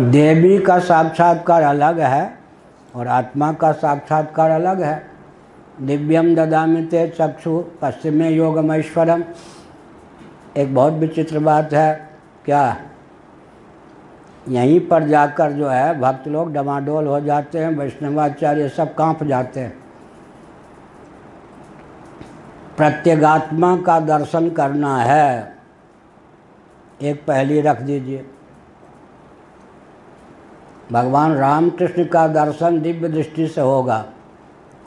देवी का साक्षात्कार अलग है और आत्मा का साक्षात्कार अलग है। दिव्यम ददामि ते चक्षु, पश्चिमे योगमैश्वरम। एक बहुत विचित्र बात है, क्या? यहीं पर जाकर जो है, भक्त लोग डमाडोल हो जाते हैं, वैष्णवाचार्य सब काँप जाते हैं। प्रत्यगात्मा का दर्शन करना है। एक पहली रख दीजिए। भगवान रामकृष्ण का दर्शन दिव्य दृष्टि से होगा।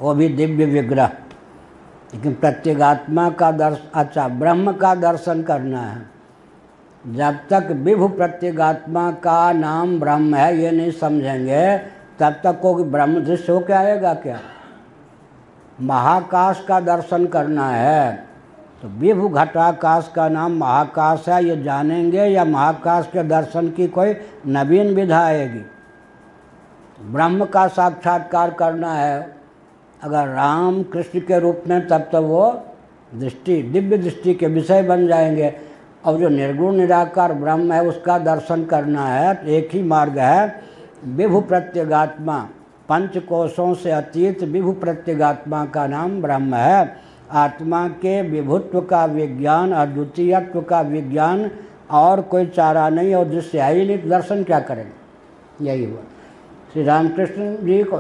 वो भी दिव्य विग्रह। लेकिन प्रत्येगात्मा का दर्शन अच्छा ब्रह्म का दर्शन करना है। जब तक विभु प्रत्येगात्मा का नाम ब्रह्म है, ये नहीं समझेंगे, तब तक कोई ब्रह्म दृश्य हो के आएगा क्या? महाकाश का दर्शन करना है। तो विभु घटाकाश का नाम महाकाश है, ये जानेंगे, या महाकाश के दर्शन की कोई नवीन विधा आएगी? ब्रह्म का साक्षात्कार करना है। अगर राम कृष्ण के रूप में तब तो वो दृष्टि, दिव्य दृष्टि के विषय बन जाएँगे। और जो निर्गुण, निराकार ब्रह्म है, उसका दर्शन करना है तो एक ही मार्ग है। विभु प्रत्यगात्मा पंच कोशों से अतीत विभु प्रत्यगात्मा का नाम ब्रह्म है। आत्मा के विभुत्व का विज्ञान अद्वितीयत्व का विज्ञान और कोई चारा नहीं, और दृश्य है ही नहीं दर्शन क्या करेंगे? यही हुआ। श्री रामकृष्ण जी को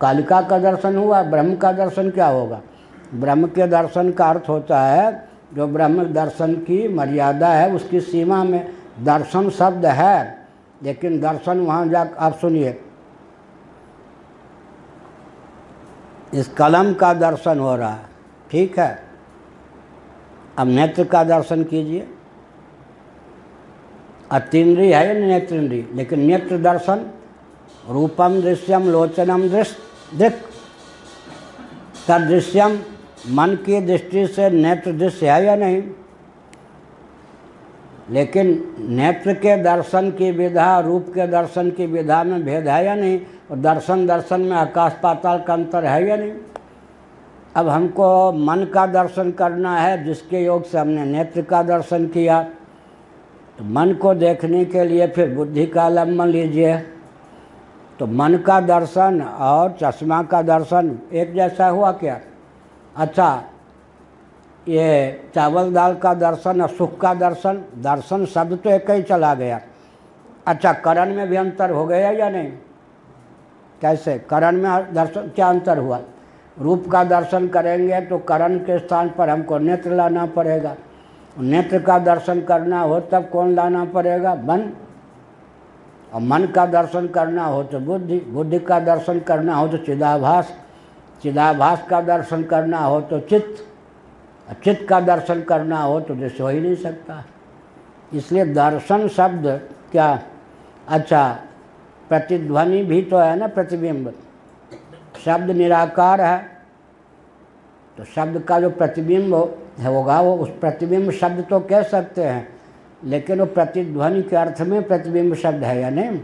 कालिका का दर्शन हुआ, ब्रह्म का दर्शन क्या होगा? ब्रह्म के दर्शन का अर्थ होता है, जो ब्रह्म दर्शन की मर्यादा है, उसकी सीमा में दर्शन शब्द है, लेकिन दर्शन वहाँ जा, आप सुनिए। इस कलम का दर्शन हो रहा है, ठीक है? अब नेत्र का दर्शन कीजिए। अतीन्द्रिय है या लेकिन नेत्र दर्शन रूपम दृश्यम लोचनम दृश्य दृक। तदृश्यम मन की दृष्टि से नेत्र दृश्य है या नहीं? लेकिन नेत्र के दर्शन की विधा, रूप के दर्शन की विधा में भेद है या नहीं? और दर्शन दर्शन में आकाश पाताल का अंतर है या नहीं? अब हमको मन का दर्शन करना है, जिसके योग से हमने नेत्र का दर्शन किया। तो मन को देखने के लिए फिर बुद्धि का अवलंबन लीजिए। तो मन का दर्शन और चश्मा का दर्शन एक जैसा हुआ क्या? अच्छा ये चावल दाल का दर्शन और सुख का दर्शन दर्शन शब्द तो एक ही चला गया। अच्छा करण में भी अंतर हो गया या नहीं? कैसे? करण में दर्शन, क्या अंतर हुआ? रूप का दर्शन करेंगे तो करण के स्थान पर हमको नेत्र लाना पड़ेगा। नेत्र का दर्शन करना हो तब कौन लाना पड़ेगा? मन और मन का दर्शन करना हो तो बुद्धि बुद्धि का दर्शन करना हो तो चिदाभास चिदाभास का दर्शन करना हो तो चित्त चित्त का दर्शन करना हो तो जैसे हो ही नहीं सकता। इसलिए दर्शन शब्द क्या? अच्छा प्रतिध्वनि भी तो है ना प्रतिबिंब। शब्द निराकार है तो शब्द का जो प्रतिबिंब होगा वो उस प्रतिबिंब शब्द तो कह सकते हैं। लेकिन वो प्रतिध्वनि के अर्थ में प्रतिबिंब शब्द है या नहीं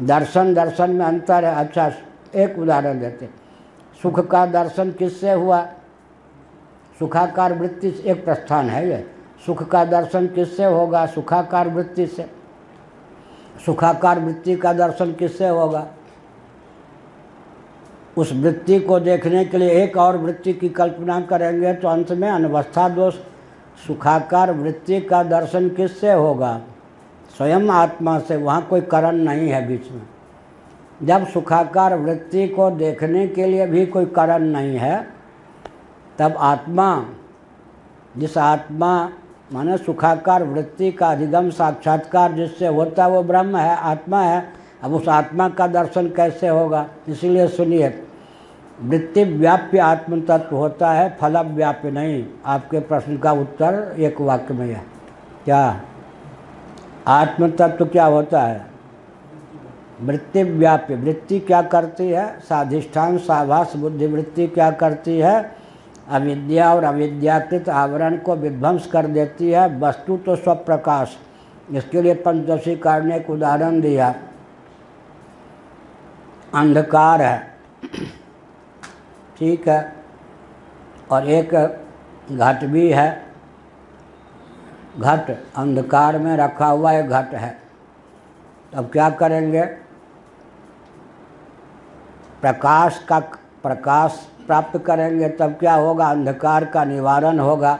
दर्शन दर्शन में अंतर है। अच्छा एक उदाहरण देते सुख का दर्शन किससे हुआ? सुखाकार वृत्ति से एक प्रस्थान है ये। सुख का दर्शन किससे होगा? सुखाकार वृत्ति से। सुखाकार वृत्ति का दर्शन किससे होगा? उस वृत्ति को देखने के लिए एक और वृत्ति की कल्पना करेंगे तो अंत में अनवस्था दोष सुखाकार वृत्ति का दर्शन किससे होगा? स्वयं आत्मा से। वहाँ कोई करण नहीं है बीच में। जब सुखाकार वृत्ति को देखने के लिए भी कोई करण नहीं है, तब आत्मा, जिस आत्मा, माने सुखाकार वृत्ति का अधिगम साक्षात्कार जिससे होता है, वो ब्रह्म है, आत्मा है, अब उस आत्मा का दर्शन कैसे होगा? इसीलिए सुनिए। वृत्ति व्याप्य आत्म तत्व होता है, फल व्याप्य नहीं। आपके प्रश्न का उत्तर एक वाक्य में है। क्या? आत्म तत्व क्या होता है? वृत्ति व्याप्य। वृत्ति क्या करती है? साधिष्ठान, साभास, बुद्धि वृत्ति क्या करती है? अविद्या और अविद्याकृत आवरण को विध्वंस कर देती है। वस्तु तो स्वप्रकाश। इसके लिए पंचदशी कार ने एक उदाहरण दिया। अंधकार है। ठीक है, और एक घट भी है। घट अंधकार में रखा हुआ एक घट है। अब क्या करेंगे? प्रकाश का प्रकाश प्राप्त करेंगे, तब क्या होगा? अंधकार का निवारण होगा।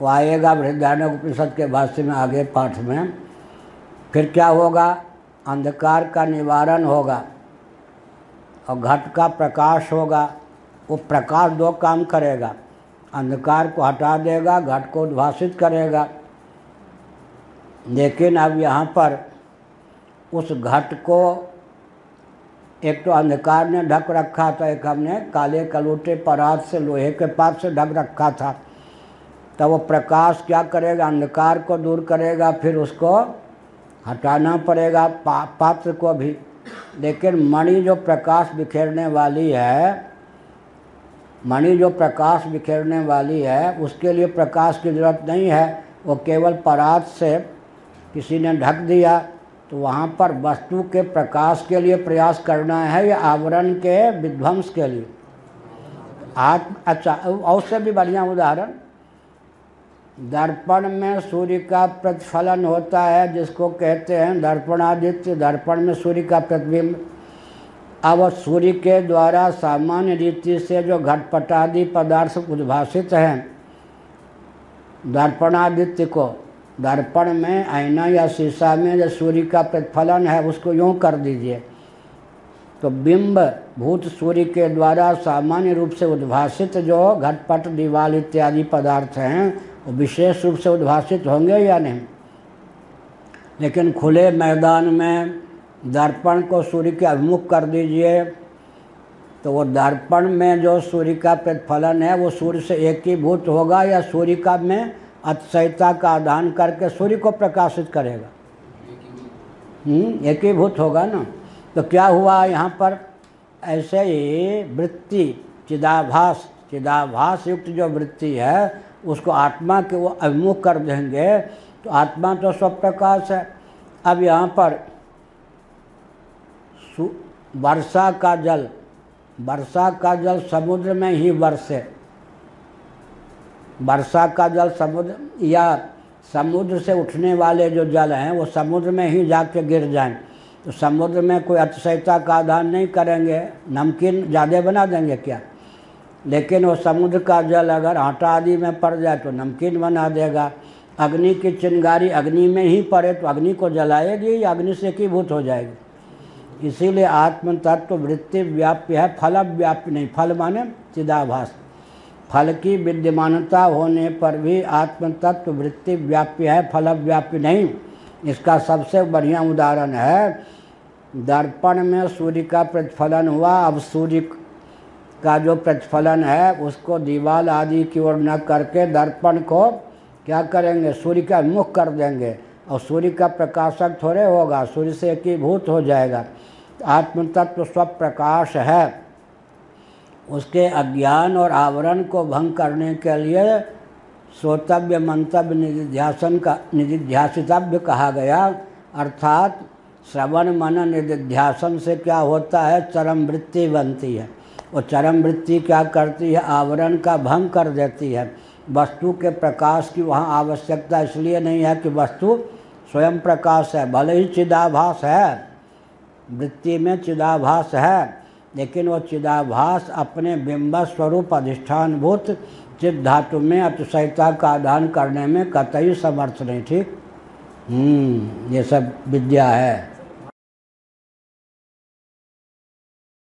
वो आएगा बृहदारण्य उपनिषद के भाष्य में आगे पाठ में। फिर क्या होगा? अंधकार का निवारण होगा, और घट का प्रकाश होगा। वो प्रकाश दो काम करेगा। अंधकार को हटा देगा घट को उद्भाषित करेगा। लेकिन अब यहाँ पर उस घट को एक तो अंधकार ने ढक रखा था एक हमने काले कलोटे परात से लोहे के पात से ढक रखा था। तब वो प्रकाश क्या करेगा? अंधकार को दूर करेगा फिर उसको हटाना पड़ेगा पा, पात्र को भी। लेकिन मणि जो प्रकाश बिखेरने वाली है मणि जो प्रकाश बिखेरने वाली है, उसके लिए प्रकाश की ज़रूरत नहीं है। वो केवल परात से किसी ने ढक दिया तो वहाँ पर वस्तु के प्रकाश के लिए प्रयास करना है या आवरण के विध्वंस के लिए? आत्म अच्छा और से भी बढ़िया उदाहरण। दर्पण में सूर्य का प्रतिफलन होता है, जिसको कहते हैं दर्पणादित्य। दर्पण में सूर्य का प्रतिबिंब अब सूर्य के द्वारा सामान्य रीति से जो घटपटादि पदार्थ उद्भाषित हैं, दर्पणादित्य को, दर्पण में आईना या शीशा में जो सूर्य का प्रतिफलन है, उसको यूँ कर दीजिए। तो बिंब भूत सूर्य के द्वारा सामान्य रूप से उद्भाषित जो घटपट, दीवाल इत्यादि पदार्थ हैं, वो विशेष रूप से उद्भाषित होंगे या नहीं? लेकिन खुले मैदान में दर्पण को सूर्य के अभिमुख कर दीजिए। तो वो दर्पण में जो सूर्य का प्रतिफलन है, वो सूर्य से एक ही भूत होगा या सूर्य का में अतिशयता का आधान करके सूर्य को प्रकाशित करेगा? एक ही भूत होगा ना? तो क्या हुआ यहाँ पर? ऐसे ही वृत्ति, चिदाभास चिदाभास युक्त जो वृत्ति है, उसको आत्मा के वो अभिमुख कर देंगे। तो आत्मा तो सब प्रकाश है। अब यहाँ पर वर्षा का जल, वर्षा का जल समुद्र में ही बरसे। वर्षा का जल समुद्र, या समुद्र से उठने वाले जो जल हैं, वो समुद्र में ही जाके गिर जाएँ। तो समुद्र में कोई अतिशयता का आधान नहीं करेंगे। नमकीन ज़्यादा बना देंगे क्या? लेकिन वो समुद्र का जल अगर आटा आदि में पड़ जाए तो नमकीन बना देगा। अग्नि की चिंगारी अग्नि में ही पड़े तो अग्नि को जलाएगी या अग्नि से की भूत हो जाएगी? इसीलिए आत्म तत्व वृत्ति व्याप्य है, फल व्याप्य नहीं। फल माने चिदाभास। फल की विद्यमानता होने पर भी आत्म तत्व वृत्ति व्याप्य है, फल व्याप्य नहीं। इसका सबसे बढ़िया उदाहरण है, दर्पण में सूर्य का प्रतिफलन हुआ, अब सूर्य का जो प्रतिफलन है, उसको दीवाल आदि की ओर न करके दर्पण को क्या करेंगे? सूर्य का मुख कर देंगे। और सूर्य का प्रकाशक थोड़े होगा, सूर्य से एकीभूत हो जाएगा। आत्म तत्व स्वप्रकाश है। उसके अज्ञान और आवरण को भंग करने के लिए श्रोतव्य, मंतव्य, निधिध्यासन का, निधिध्यासितव्य कहा गया। अर्थात श्रवण, मन, निधिध्यासन से क्या होता है? चरम वृत्ति बनती है। और चरम वृत्ति क्या करती है? आवरण का भंग कर देती है। वस्तु के प्रकाश की वहाँ आवश्यकता इसलिए नहीं है कि वस्तु स्वयं प्रकाश है, भले ही चिदाभास है। वृत्ति में चिदाभास है लेकिन वो चिदाभास अपने बिंब स्वरूप अधिष्ठानभूत चित धातु में अतिशयता का आदान करने में कतई समर्थ नहीं ठीक? हम्म, ये सब विद्या है।